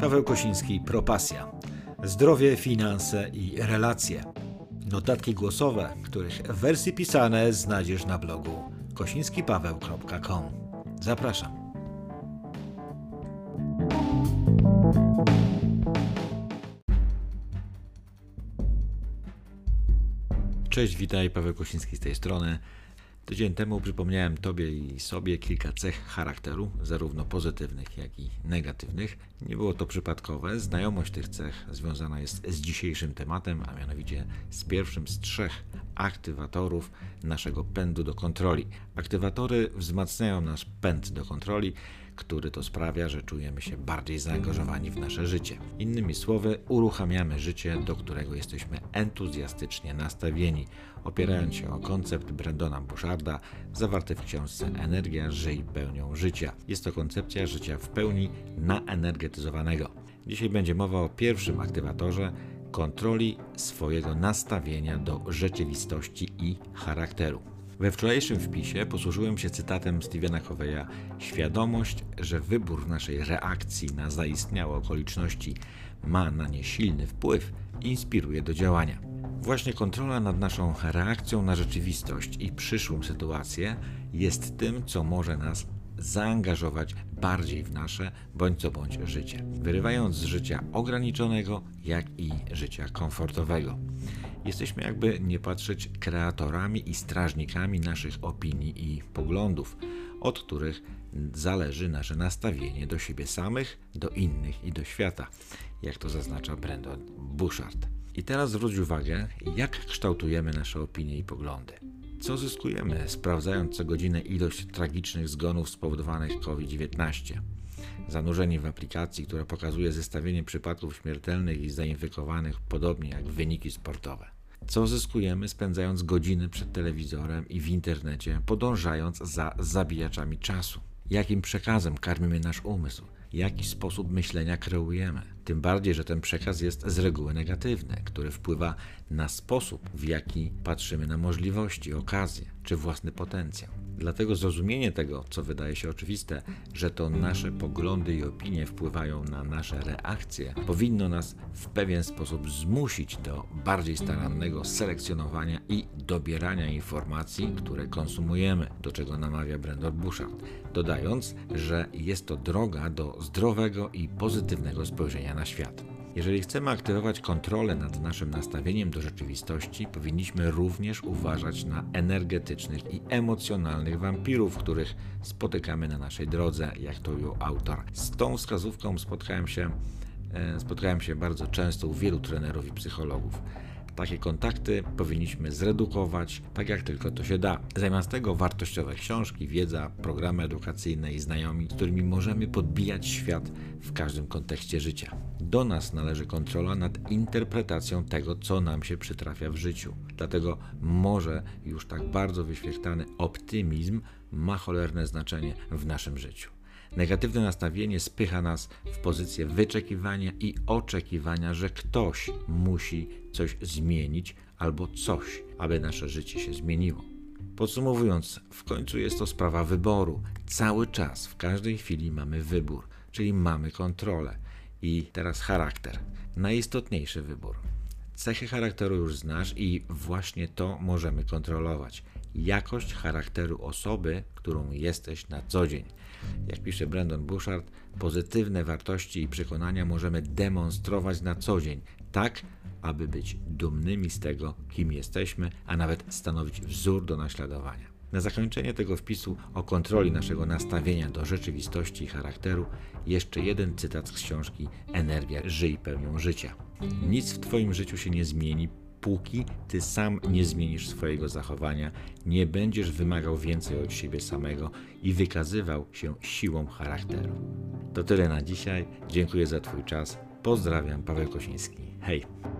Paweł Kosiński, Propasja. Zdrowie, finanse i relacje. Notatki głosowe, których wersje pisane znajdziesz na blogu kosińskipaweł.com. Zapraszam. Cześć, witaj, Paweł Kosiński z tej strony. Tydzień temu przypomniałem Tobie i sobie kilka cech charakteru, zarówno pozytywnych, jak i negatywnych. Nie było to przypadkowe. Znajomość tych cech związana jest z dzisiejszym tematem, a mianowicie z pierwszym z trzech aktywatorów naszego pędu do kontroli. Aktywatory wzmacniają nasz pęd do kontroli który to sprawia, że czujemy się bardziej zaangażowani w nasze życie. Innymi słowy, uruchamiamy życie, do którego jesteśmy entuzjastycznie nastawieni, opierając się o koncept Brendona Boucharda zawarty w książce Energia żyj pełnią życia. Jest to koncepcja życia w pełni naenergetyzowanego. Dzisiaj będzie mowa o pierwszym aktywatorze kontroli swojego nastawienia do rzeczywistości i charakteru. We wczorajszym wpisie posłużyłem się cytatem Stephena Coveya Świadomość, że wybór naszej reakcji na zaistniałe okoliczności ma na nie silny wpływ, inspiruje do działania. Właśnie kontrola nad naszą reakcją na rzeczywistość i przyszłą sytuację jest tym, co może nas zaangażować bardziej w nasze bądź co bądź życie, wyrywając z życia ograniczonego, jak i życia komfortowego. Jesteśmy jakby nie patrzeć kreatorami i strażnikami naszych opinii i poglądów, od których zależy nasze nastawienie do siebie samych, do innych i do świata, jak to zaznacza Brandon Bouchard. I teraz zwróć uwagę, jak kształtujemy nasze opinie i poglądy. Co zyskujemy, sprawdzając co godzinę ilość tragicznych zgonów spowodowanych COVID-19? Zanurzeni w aplikacji, która pokazuje zestawienie przypadków śmiertelnych i zainfekowanych, podobnie jak wyniki sportowe. Co zyskujemy spędzając godziny przed telewizorem i w internecie, podążając za zabijaczami czasu? Jakim przekazem karmimy nasz umysł? Jaki sposób myślenia kreujemy? Tym bardziej, że ten przekaz jest z reguły negatywny, który wpływa na sposób, w jaki patrzymy na możliwości, okazje czy własny potencjał. Dlatego zrozumienie tego, co wydaje się oczywiste, że to nasze poglądy i opinie wpływają na nasze reakcje, powinno nas w pewien sposób zmusić do bardziej starannego selekcjonowania i dobierania informacji, które konsumujemy, do czego namawia Brandon Bouchard, dodając, że jest to droga do zdrowego i pozytywnego spojrzenia na świat. Jeżeli chcemy aktywować kontrolę nad naszym nastawieniem do rzeczywistości, powinniśmy również uważać na energetycznych i emocjonalnych wampirów, których spotykamy na naszej drodze, jak to ujął autor. Z tą wskazówką spotkałem się, e, spotkałem się bardzo często u wielu trenerów i psychologów. Takie kontakty powinniśmy zredukować, tak jak tylko to się da. Zamiast tego wartościowe książki, wiedza, programy edukacyjne i znajomi, z którymi możemy podbijać świat w każdym kontekście życia. Do nas należy kontrola nad interpretacją tego, co nam się przytrafia w życiu. Dlatego może już tak bardzo wyświetlany optymizm ma cholerne znaczenie w naszym życiu. Negatywne nastawienie spycha nas w pozycję wyczekiwania i oczekiwania, że ktoś musi coś zmienić albo coś, aby nasze życie się zmieniło. Podsumowując, w końcu jest to sprawa wyboru. Cały czas, w każdej chwili mamy wybór, czyli mamy kontrolę. I teraz charakter. Najistotniejszy wybór. Cechy charakteru już znasz i właśnie to możemy kontrolować. Jakość charakteru osoby, którą jesteś na co dzień. Jak pisze Brandon Bouchard, pozytywne wartości i przekonania możemy demonstrować na co dzień, tak aby być dumnymi z tego, kim jesteśmy, a nawet stanowić wzór do naśladowania. Na zakończenie tego wpisu o kontroli naszego nastawienia do rzeczywistości i charakteru jeszcze jeden cytat z książki Energia żyj pełnią życia. Nic w Twoim życiu się nie zmieni, póki Ty sam nie zmienisz swojego zachowania, nie będziesz wymagał więcej od siebie samego i wykazywał się siłą charakteru. To tyle na dzisiaj. Dziękuję za Twój czas. Pozdrawiam, Paweł Kosiński. Hej!